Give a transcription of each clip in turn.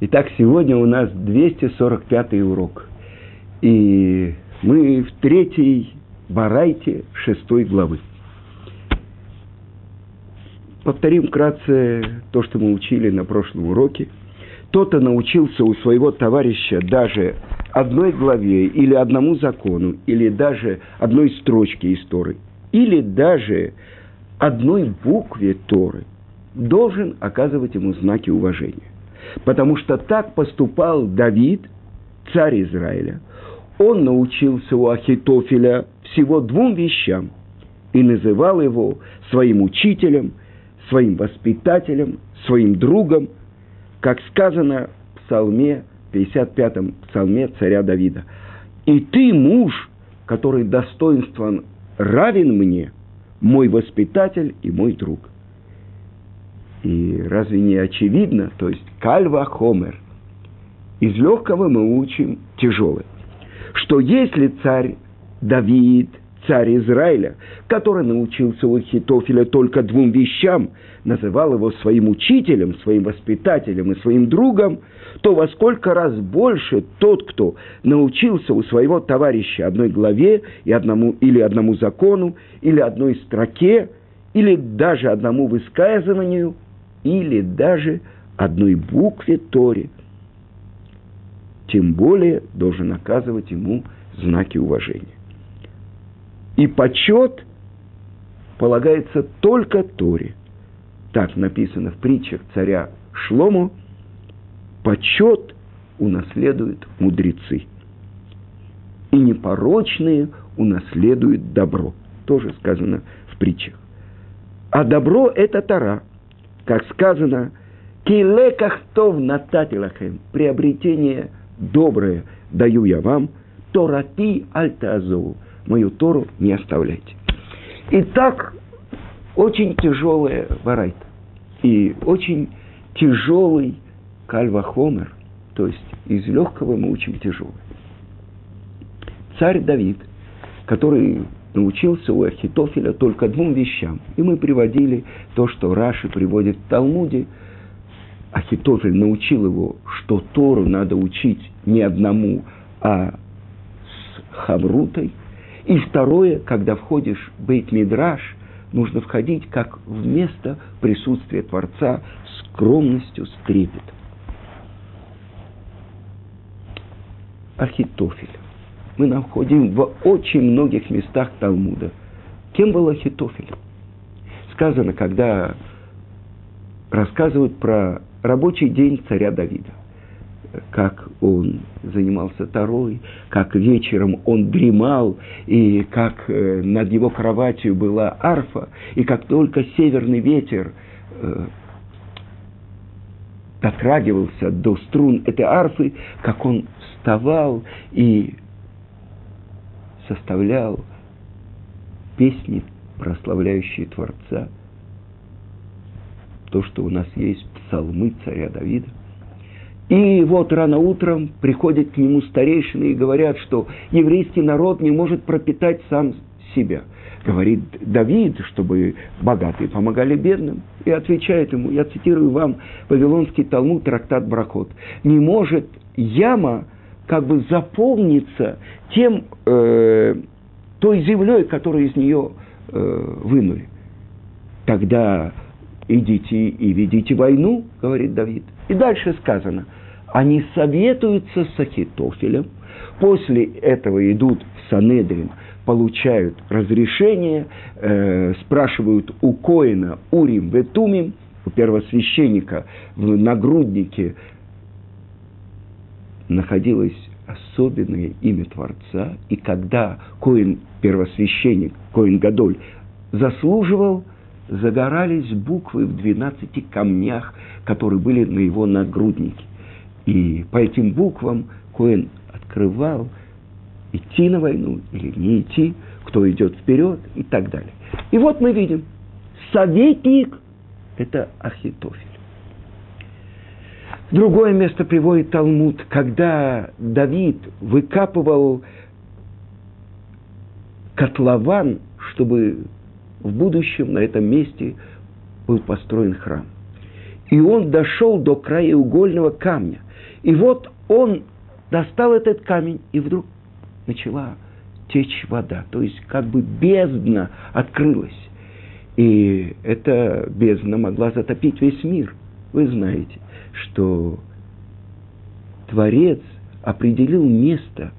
Итак, сегодня у нас 245 урок. И мы в третьей барайте шестой главы. Повторим вкратце то, что мы учили на прошлом уроке. Кто-то научился у своего товарища даже одной главе или одному закону, или даже одной строчке из Торы, или даже одной букве Торы, должен оказывать ему знаки уважения. Потому что так поступал Давид, царь Израиля. Он научился у Ахитофеля всего двум вещам и называл его своим учителем, своим воспитателем, своим другом, как сказано в псалме, 55-м псалме царя Давида. «И ты, муж, который достоинством равен мне, мой воспитатель и мой друг». И разве не очевидно, то есть кальва хомер, из легкого мы учим тяжелое, что если царь Давид, царь Израиля, который научился у Хитофеля только двум вещам, называл его своим учителем, своим воспитателем и своим другом, то во сколько раз больше тот, кто научился у своего товарища одной главе и одному, или одному закону, или одной строке, или даже одному высказыванию – или даже одной букве Торе, тем более должен оказывать ему знаки уважения. И почет полагается только Торе. Так написано в притчах царя Шлому. Почет унаследуют мудрецы. И непорочные унаследуют добро. Тоже сказано в притчах. А добро – это Тара – как сказано, килекахтов нататилахем, приобретение доброе даю я вам, торати альтазову, мою Тору не оставляйте. Итак, очень тяжелая варайта и очень тяжелый кальвахомер, то есть из легкого мы учим тяжелое. Царь Давид, который научился у Ахитофеля только двум вещам. И мы приводили то, что Раши приводит в Талмуде. Ахитофель научил его, что Тору надо учить не одному, а с хаврутой. И второе, когда входишь в Бейт-Мидраш, нужно входить как в место присутствия Творца с скромностью, с трепетом. Ахитофель мы находим в очень многих местах Талмуда. Кем был Ахитофель? Сказано, когда рассказывают про рабочий день царя Давида, как он занимался Тарой, как вечером он дремал, и как э, над его кроватью была арфа, и как только северный ветер э, дотрагивался до струн этой арфы, как он вставал и составлял песни, прославляющие Творца, то, что у нас есть псалмы царя Давида. И вот рано утром приходят к нему старейшины и говорят, что еврейский народ не может пропитать сам себя. Говорит Давид, чтобы богатые помогали бедным. И отвечает ему, я цитирую вам Вавилонский Талмуд, трактат Брахот. Не может яма как бы заполнится тем, э, той землей, которую из нее э, вынули. Тогда идите и ведите войну, говорит Давид. И дальше сказано, они советуются с Ахитофелем, после этого идут в Санедрин, получают разрешение, э, спрашивают у Коина Урим Ветумим, у первосвященника в нагруднике находилось особенное имя Творца, и когда Коин, первосвященник, Коин Гадоль, заслуживал, загорались буквы в 12 камнях, которые были на его нагруднике. И по этим буквам Коин открывал, идти на войну или не идти, кто идет вперед и так далее. И вот мы видим, советник – это Ахитофель. Другое место приводит Талмуд, когда Давид выкапывал котлован, чтобы в будущем на этом месте был построен храм. И он дошел до краеугольного камня. И вот он достал этот камень, и вдруг начала течь вода. То есть как бы бездна открылась. И эта бездна могла затопить весь мир. Вы знаете, что Творец определил место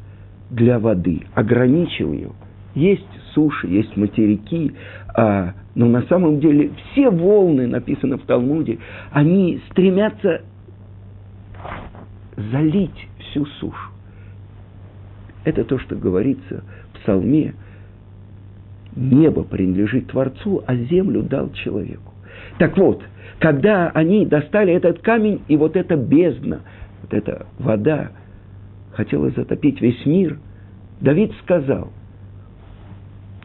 для воды, ограничил ее. Есть суши, есть материки, а, но на самом деле все волны, написано в Талмуде, они стремятся залить всю сушу. Это то, что говорится в псалме. Небо принадлежит Творцу, а землю дал человеку. Так вот, когда они достали этот камень, и вот эта бездна, вот эта вода хотела затопить весь мир, Давид сказал,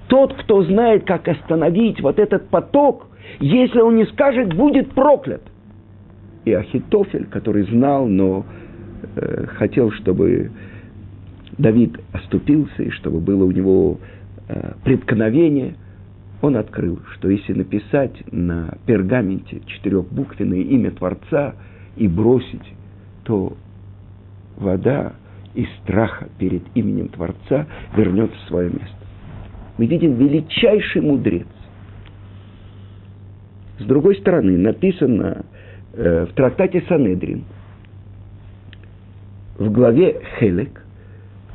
тот, кто знает, как остановить вот этот поток, если он не скажет, будет проклят. И Ахитофель, который знал, но э, хотел, чтобы Давид оступился, и чтобы было у него э, преткновение, он открыл, что если написать на пергаменте четырехбуквенное имя Творца и бросить, то вода из страха перед именем Творца вернется в свое место. Мы видим величайший мудрец. С другой стороны, написано э, в трактате Санедрин, в главе Хелек,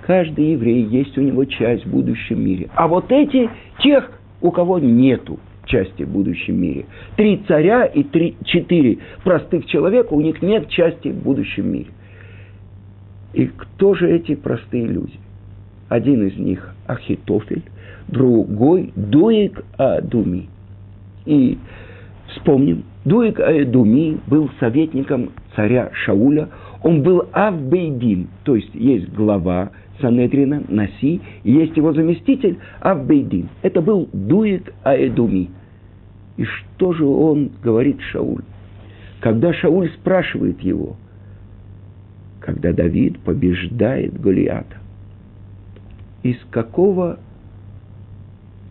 каждый еврей есть у него часть в будущем мире. А вот эти, тех, у кого нету части в будущем мире. Три царя и три, четыре простых человека, у них нет части в будущем мире. И кто же эти простые люди? Один из них Ахитофель, другой Дуик Адуми. И вспомним, Дуик Адуми был советником царя Шауля, он был Авбейдин, то есть есть глава Санедрина, Наси, и есть его заместитель Авбейдин. Это был Дуик Аэдуми. И что же он говорит Шауль? Когда Шауль спрашивает его, когда Давид побеждает Голиата, из какого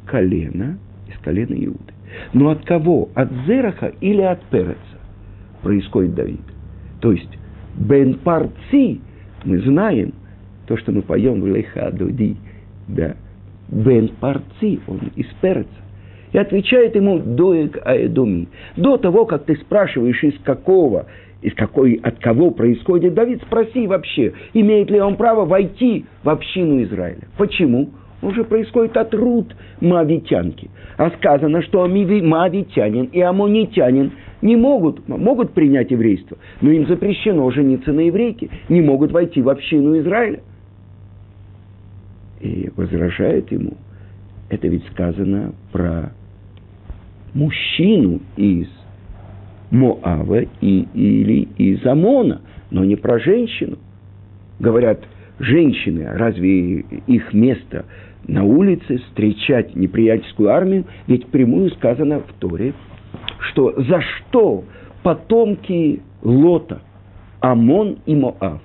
колена, из колена Иуды? Но от кого? От Зераха или от Переца происходит Давид? То есть Бен Парци, мы знаем – то, что мы поем в Лейхадуди, да, Бен Парци, он из Перца. И отвечает ему Доек Аэдуми. До того, как ты спрашиваешь, из какого, из какой, от кого происходит Давид, спроси вообще, имеет ли он право войти в общину Израиля. Почему? Он же происходит от Рут Моавитянки. А сказано, что Моавитянин и Амонитянин не могут, могут принять еврейство, но им запрещено жениться на еврейке, не могут войти в общину Израиля и возражает ему, это ведь сказано про мужчину из Моава и, или из Амона, но не про женщину. Говорят, женщины, разве их место на улице встречать неприятельскую армию? Ведь прямую сказано в Торе, что за что потомки Лота, Амон и Моав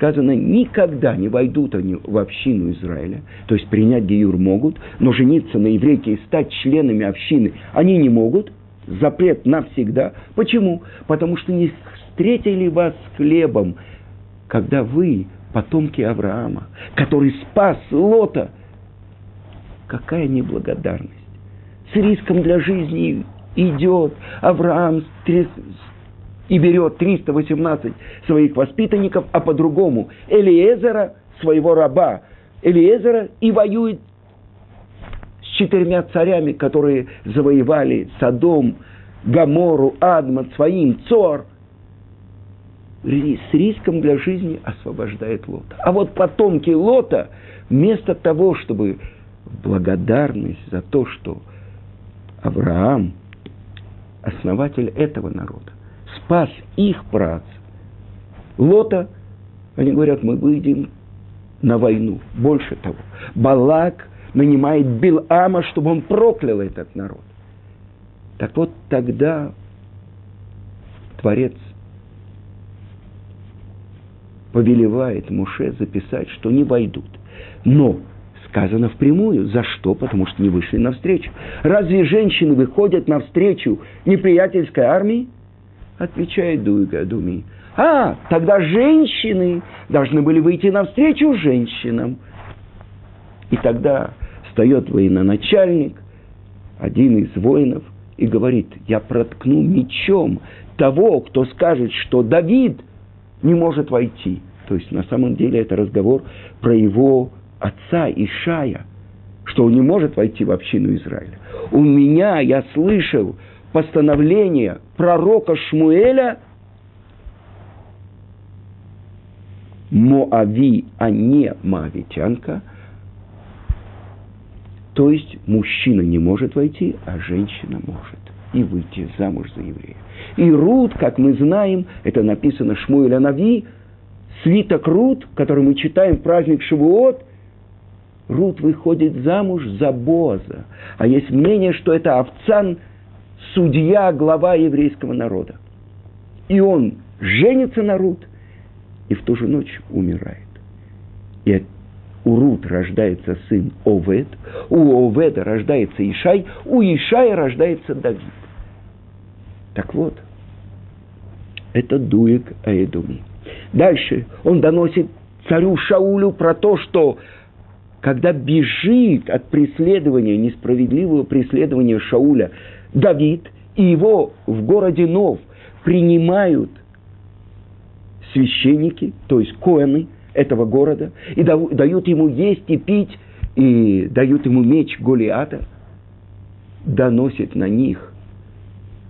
сказано, никогда не войдут они в общину Израиля, то есть принять Геюр могут, но жениться на еврейке и стать членами общины они не могут, запрет навсегда. Почему? Потому что не встретили вас с хлебом, когда вы потомки Авраама, который спас Лота. Какая неблагодарность. С риском для жизни идет Авраам и берет 318 своих воспитанников, а по-другому Элиезера, своего раба Элиезера, и воюет с четырьмя царями, которые завоевали Содом, Гамору, Адма, Своим, Цор. С риском для жизни освобождает Лота. А вот потомки Лота, вместо того, чтобы благодарность за то, что Авраам, основатель этого народа, спас их прац. Лота, они говорят, мы выйдем на войну. Больше того, Балак нанимает Билама, чтобы он проклял этот народ. Так вот тогда Творец повелевает Муше записать, что не войдут. Но сказано впрямую. За что? Потому что не вышли навстречу. Разве женщины выходят навстречу неприятельской армии? Отвечает Дуига Думи. А, тогда женщины должны были выйти навстречу женщинам. И тогда встает военачальник, один из воинов, и говорит, я проткну мечом того, кто скажет, что Давид не может войти. То есть на самом деле это разговор про его отца Ишая, что он не может войти в общину Израиля. У меня, я слышал, постановление пророка Шмуэля Моави, а не Моавитянка. То есть мужчина не может войти, а женщина может и выйти замуж за еврея. И Рут, как мы знаем, это написано Шмуэля Нави, свиток Рут, который мы читаем в праздник Шивуот, Рут выходит замуж за Боза. А есть мнение, что это овцан, судья, глава еврейского народа. И он женится на Рут, и в ту же ночь умирает. И у Рут рождается сын Овед, у Оведа рождается Ишай, у Ишая рождается Давид. Так вот, это Дуек Аэдуми. Дальше он доносит царю Шаулю про то, что когда бежит от преследования, несправедливого преследования Шауля, Давид и его в городе Нов принимают священники, то есть коэны этого города, и дают ему есть и пить, и дают ему меч Голиата, доносит на них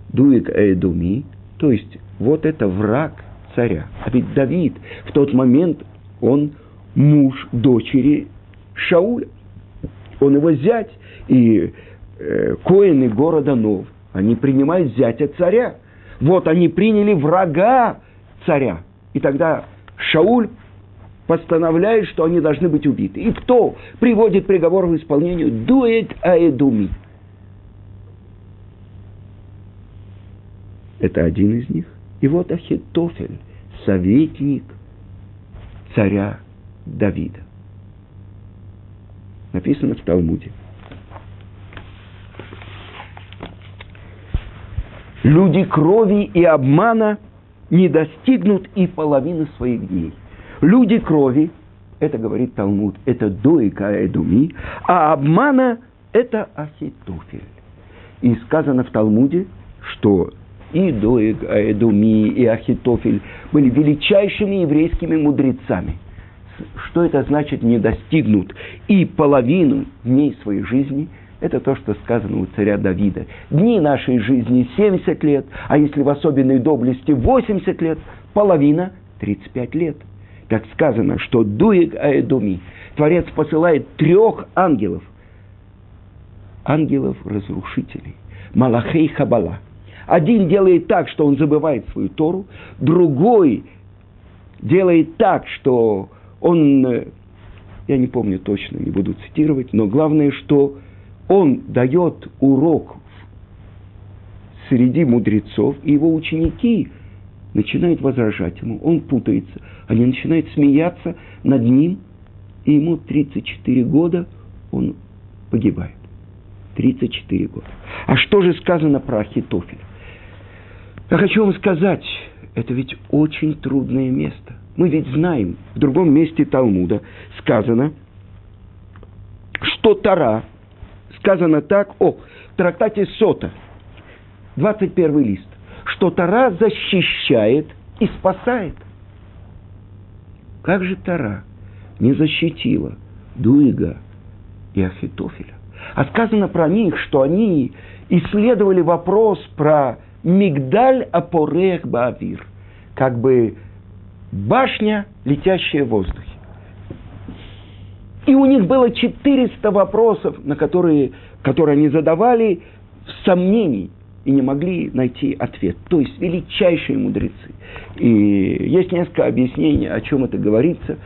Дуик Эдуми, то есть вот это враг царя. А ведь Давид в тот момент, он муж дочери Шауля. Он его зять, и э, коины города Нов, они принимают зятя царя. Вот они приняли врага царя. И тогда Шауль постановляет, что они должны быть убиты. И кто приводит приговор в исполнение? Дует Аэдуми. Это один из них. И вот Ахитофель, советник царя Давида. Написано в Талмуде. Люди крови и обмана не достигнут и половины своих дней. Люди крови, это говорит Талмуд, это Доика Эдуми, а обмана – это Ахитофель. И сказано в Талмуде, что и Доик Эдуми, и Ахитофель были величайшими еврейскими мудрецами – что это значит не достигнут и половину дней своей жизни, это то, что сказано у царя Давида. Дни нашей жизни 70 лет, а если в особенной доблести 80 лет, половина 35 лет. Как сказано, что дует Аэдуми, Творец посылает трех ангелов, ангелов-разрушителей, Малахей Хабала. Один делает так, что он забывает свою Тору, другой делает так, что он, э, я не помню точно, не буду цитировать, но главное, что он дает урок среди мудрецов, и его ученики начинают возражать ему, он путается, они начинают смеяться над ним, и ему 34 года он погибает. 34 года. А что же сказано про Ахитофеля? Я хочу вам сказать, это ведь очень трудное место. Мы ведь знаем, в другом месте Талмуда сказано, что Тара, сказано так, о, в трактате Сота, 21 лист, что Тара защищает и спасает. Как же Тара не защитила Дуига и Ахитофеля? А сказано про них, что они исследовали вопрос про Мигдаль Апорех Баавир, как бы башня, летящая в воздухе. И у них было 400 вопросов, на которые, которые они задавали в сомнении и не могли найти ответ. То есть величайшие мудрецы. И есть несколько объяснений, о чем это говорится.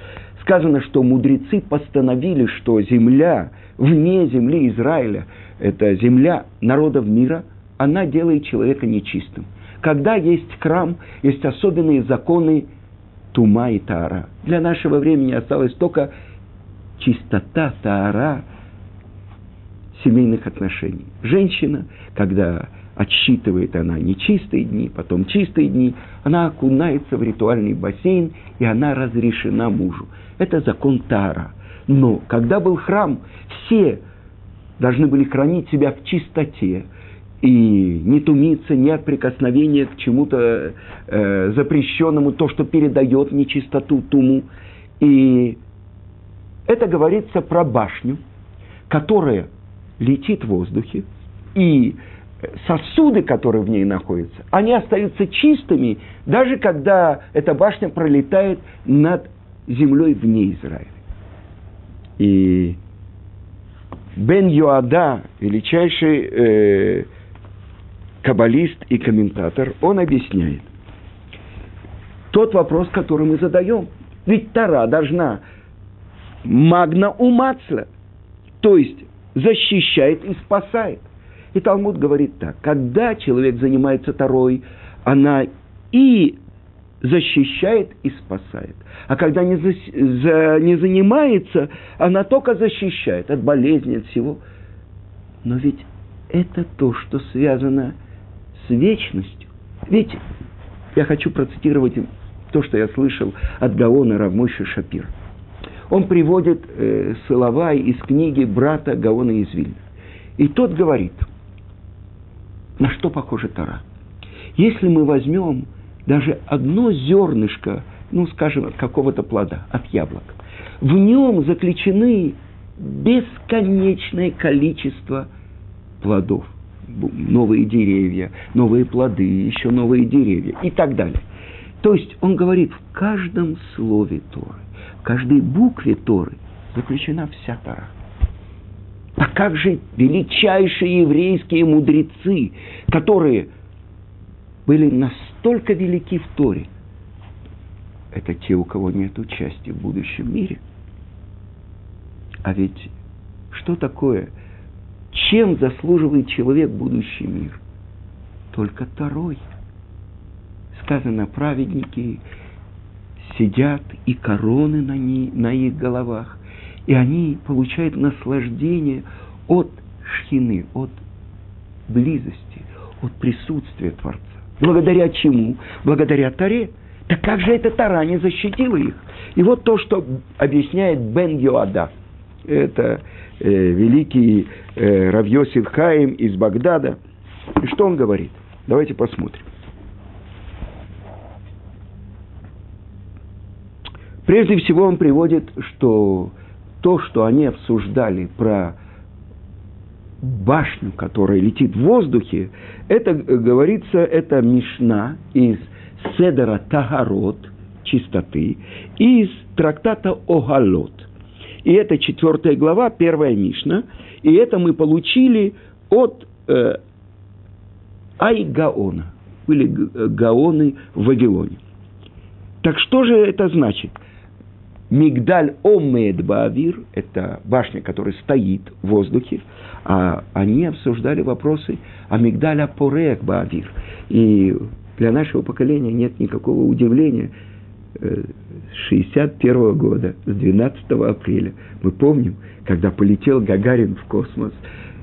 Сказано, что мудрецы постановили, что земля вне земли Израиля, это земля народов мира, она делает человека нечистым. Когда есть храм, есть особенные законы тума и таара. Для нашего времени осталась только чистота таара семейных отношений. Женщина, когда отсчитывает она нечистые дни, потом чистые дни, она окунается в ритуальный бассейн, и она разрешена мужу. Это закон Тара. Но когда был храм, все должны были хранить себя в чистоте и не тумиться, не от прикосновения к чему-то э, запрещенному, то, что передает нечистоту туму. И это говорится про башню, которая летит в воздухе, и сосуды, которые в ней находятся, они остаются чистыми, даже когда эта башня пролетает над землей вне Израиля. И Бен Йоада, величайший э, каббалист и комментатор, он объясняет тот вопрос, который мы задаем. Ведь Тара должна магна умацла, то есть защищает и спасает. И Талмуд говорит так, когда человек занимается Тарой, она и защищает и спасает. А когда не, за, за, не занимается, она только защищает от болезни, от всего. Но ведь это то, что связано с вечностью. Ведь я хочу процитировать то, что я слышал от Гаона Равмойши Шапир. Он приводит э, слова из книги брата Гаона из Вильна. И тот говорит, на что похожа Тара. Если мы возьмем даже одно зернышко, ну, скажем, от какого-то плода, от яблок, в нем заключены бесконечное количество плодов. Новые деревья, новые плоды, еще новые деревья и так далее. То есть он говорит, в каждом слове Торы, в каждой букве Торы заключена вся Тора. А как же величайшие еврейские мудрецы, которые были настолько велики в Торе? Это те, у кого нет участия в будущем мире. А ведь что такое? Чем заслуживает человек будущий мир? Только второй. Сказано, праведники сидят, и короны на, ней, на их головах и они получают наслаждение от шхины, от близости, от присутствия Творца. Благодаря чему? Благодаря Таре. Так как же эта Тара не защитила их? И вот то, что объясняет Бен Йоада. Это э, великий э, Равьосиф Хаим из Багдада. И что он говорит? Давайте посмотрим. Прежде всего он приводит, что то, что они обсуждали про башню, которая летит в воздухе, это, э, говорится, это Мишна из Седера Тагарот, чистоты, из трактата Огалот. И это четвертая глава, первая Мишна, и это мы получили от э, Айгаона, были э, гаоны в Вавилоне. Так что же это значит? Мигдаль Омед Баавир – это башня, которая стоит в воздухе, а они обсуждали вопросы о Мигдаль Апорех Баавир. И для нашего поколения нет никакого удивления. С 61 года, с 12 апреля, мы помним, когда полетел Гагарин в космос,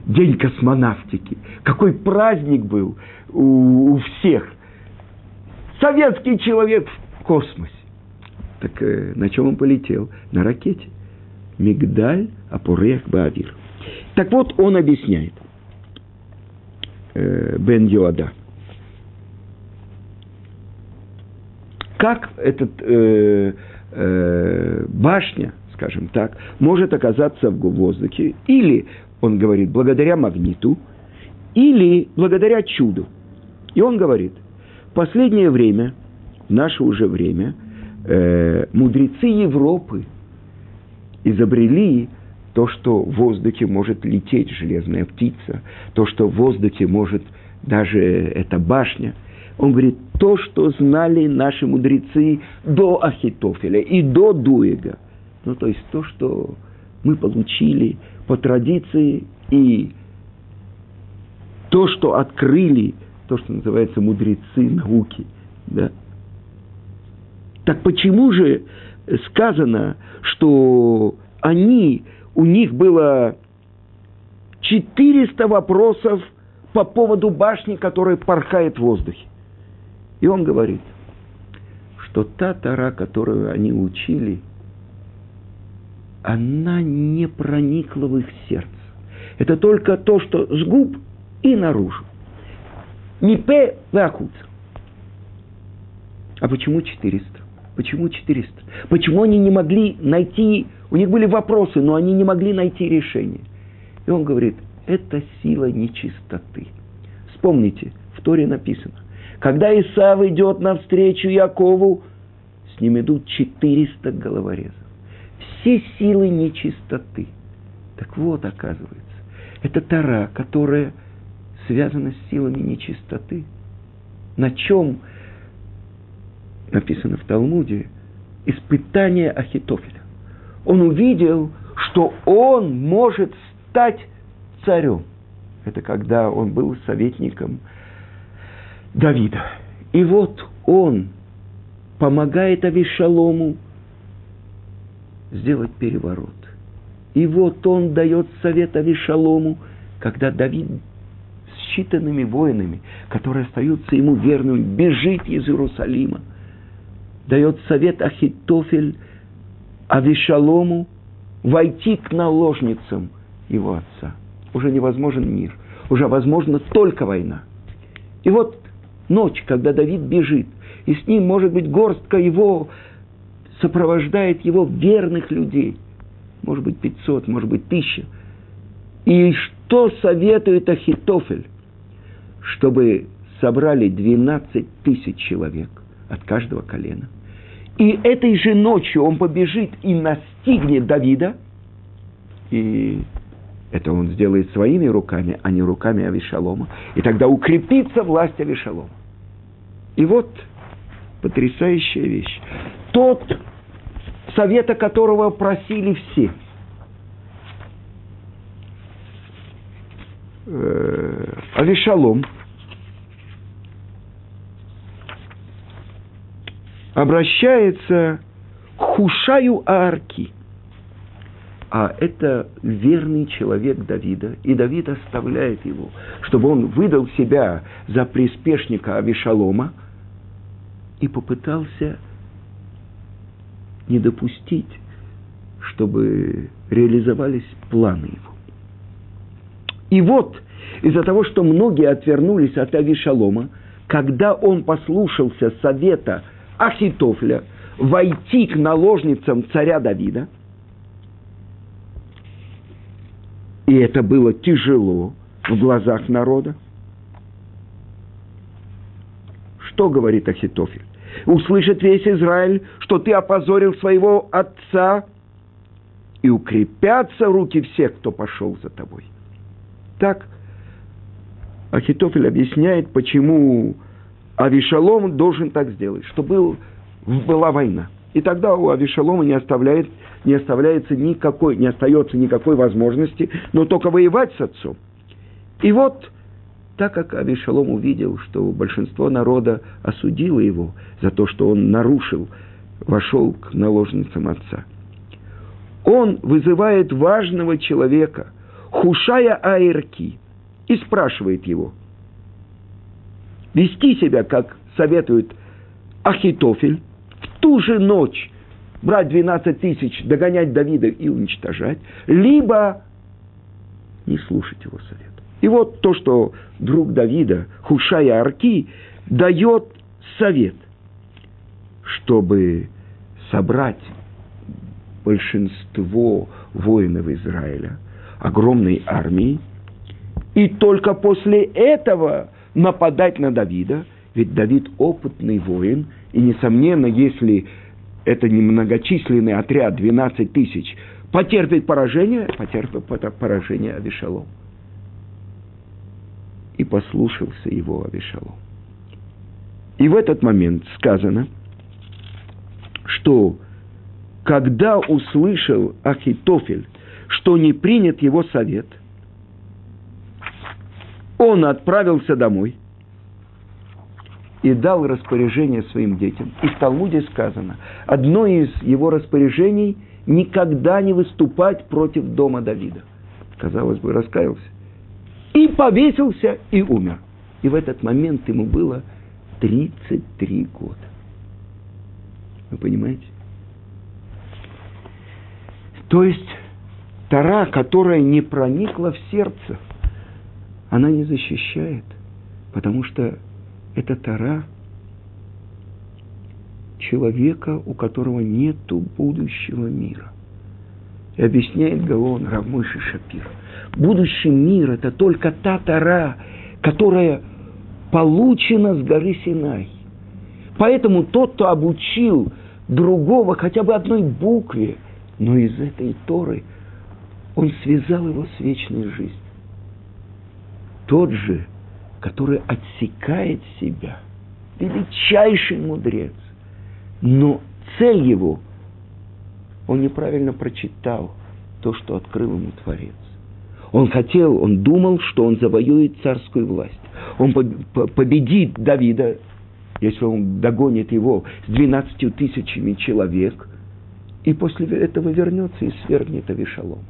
день космонавтики. Какой праздник был у, у всех. Советский человек в космосе. Так э, на чем он полетел? На ракете. Мигдаль Апурех Баавир. Так вот, он объясняет. Э, Бен Йоада. Как этот э, э, башня, скажем так, может оказаться в воздухе, или, он говорит, благодаря магниту, или благодаря чуду. И он говорит, последнее время, наше уже время – э, мудрецы Европы изобрели то, что в воздухе может лететь железная птица, то, что в воздухе может даже эта башня. Он говорит, то, что знали наши мудрецы до Ахитофеля и до Дуэга. Ну, то есть то, что мы получили по традиции и то, что открыли, то, что называется мудрецы науки, да, так почему же сказано, что они, у них было 400 вопросов по поводу башни, которая порхает в воздухе. И он говорит, что та Тара, которую они учили, она не проникла в их сердце. Это только то, что с губ и наружу. Не пе вакуца. А почему 400? Почему 400? Почему они не могли найти, у них были вопросы, но они не могли найти решение. И он говорит, это сила нечистоты. Вспомните, в Торе написано, когда Исав идет навстречу Якову, с ним идут 400 головорезов. Все силы нечистоты. Так вот, оказывается, это Тара, которая связана с силами нечистоты. На чем написано в Талмуде испытание Ахитофеля. Он увидел, что он может стать царем. Это когда он был советником Давида. И вот он помогает Авишалому сделать переворот. И вот он дает совет Авишалому, когда Давид с считанными воинами, которые остаются ему верными, бежит из Иерусалима, дает совет Ахитофель Авишалому войти к наложницам его отца. Уже невозможен мир, уже возможна только война. И вот ночь, когда Давид бежит, и с ним, может быть, горстка его сопровождает его верных людей. Может быть, 500, может быть, 1000. И что советует Ахитофель? Чтобы собрали 12 тысяч человек от каждого колена. И этой же ночью он побежит и настигнет Давида. И это он сделает своими руками, а не руками Авишалома. И тогда укрепится власть Авишалома. И вот потрясающая вещь. Тот, совета которого просили все. Э, Авишалом обращается к Хушаю Аарки. А это верный человек Давида, и Давид оставляет его, чтобы он выдал себя за приспешника Авишалома и попытался не допустить, чтобы реализовались планы его. И вот, из-за того, что многие отвернулись от Авишалома, когда он послушался совета Ахитофля войти к наложницам царя Давида, и это было тяжело в глазах народа, что говорит Ахитофель? услышит весь Израиль, что ты опозорил своего отца, и укрепятся руки всех, кто пошел за тобой. Так Ахитофель объясняет, почему Авишалом должен так сделать, что был, была война. И тогда у Авишалома не, оставляет, не оставляется никакой, не остается никакой возможности, но только воевать с отцом. И вот так как Авишалом увидел, что большинство народа осудило его за то, что он нарушил, вошел к наложницам отца. Он вызывает важного человека, Хушая Аэрки, и спрашивает его, вести себя, как советует Ахитофель, в ту же ночь брать 12 тысяч, догонять Давида и уничтожать, либо не слушать его совет. И вот то, что друг Давида, Хушая Арки, дает совет, чтобы собрать большинство воинов Израиля, огромной армии, и только после этого нападать на Давида, ведь Давид опытный воин, и, несомненно, если это немногочисленный отряд, 12 тысяч, потерпит поражение, потерпит поражение Авишалом и послушался его Авишалом. И в этот момент сказано, что когда услышал Ахитофель, что не принят его совет, он отправился домой и дал распоряжение своим детям. И в Талмуде сказано, одно из его распоряжений – никогда не выступать против дома Давида. Казалось бы, раскаялся. И повесился, и умер. И в этот момент ему было 33 года. Вы понимаете? То есть Тара, которая не проникла в сердце, она не защищает, потому что это Тара человека, у которого нет будущего мира. И объясняет Гаон Рамыши Шапир. Будущий мир – это только та Тара, которая получена с горы Синай. Поэтому тот, кто обучил другого хотя бы одной букве, но из этой Торы, он связал его с вечной жизнью. Тот же, который отсекает себя, величайший мудрец, но цель его, он неправильно прочитал то, что открыл ему Творец. Он хотел, он думал, что он завоюет царскую власть. Он победит Давида, если он догонит его с 12 тысячами человек, и после этого вернется и свергнет Авишалом.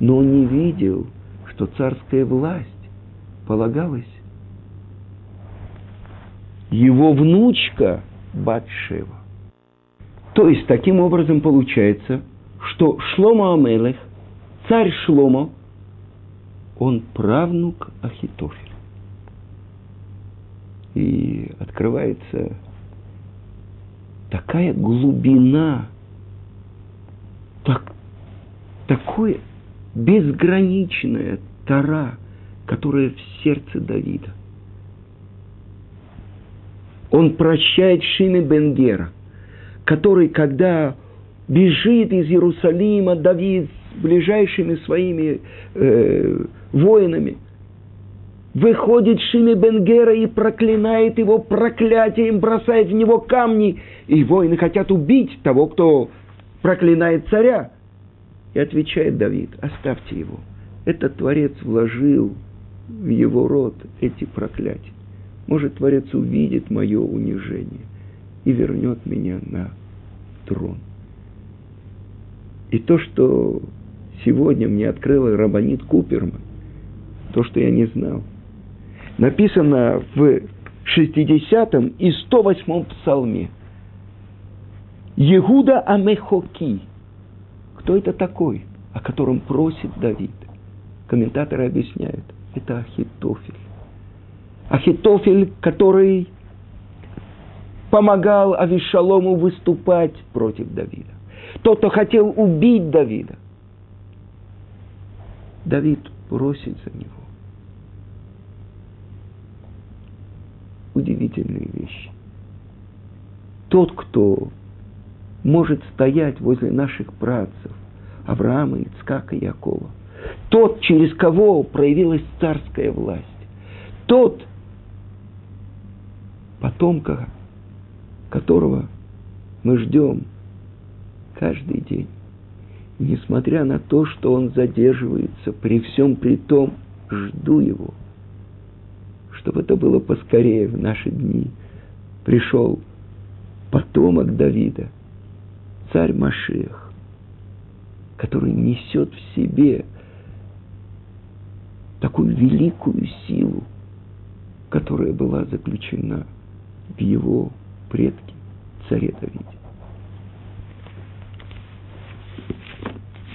Но он не видел, что царская власть полагалась его внучка Батшева. То есть, таким образом получается, что Шлома Амелех, царь Шлома, он правнук Ахитофеля. И открывается такая глубина, так, такое безграничная тара, которая в сердце Давида. Он прощает Шиме Бенгера, который, когда бежит из Иерусалима Давид с ближайшими своими э, воинами, выходит Шиме Бенгера и проклинает его проклятием, бросает в него камни, и воины хотят убить того, кто проклинает царя. И отвечает Давид, оставьте его. Этот Творец вложил в его рот эти проклятия. Может, Творец увидит мое унижение и вернет меня на трон. И то, что сегодня мне открыла Рабанит Куперман, то, что я не знал, написано в 60 и 108 псалме. Егуда Амехоки. Кто это такой, о котором просит Давид? Комментаторы объясняют. Это Ахитофель. Ахитофель, который помогал Авишалому выступать против Давида. Тот, кто хотел убить Давида. Давид просит за него. Удивительные вещи. Тот, кто может стоять возле наших працев, Авраама, Ицкака, Якова. Тот, через кого проявилась царская власть. Тот, потомка которого мы ждем каждый день. несмотря на то, что он задерживается, при всем при том, жду его, чтобы это было поскорее в наши дни. Пришел потомок Давида, царь Машех, который несет в себе такую великую силу, которая была заключена в его предке, царе Давиде.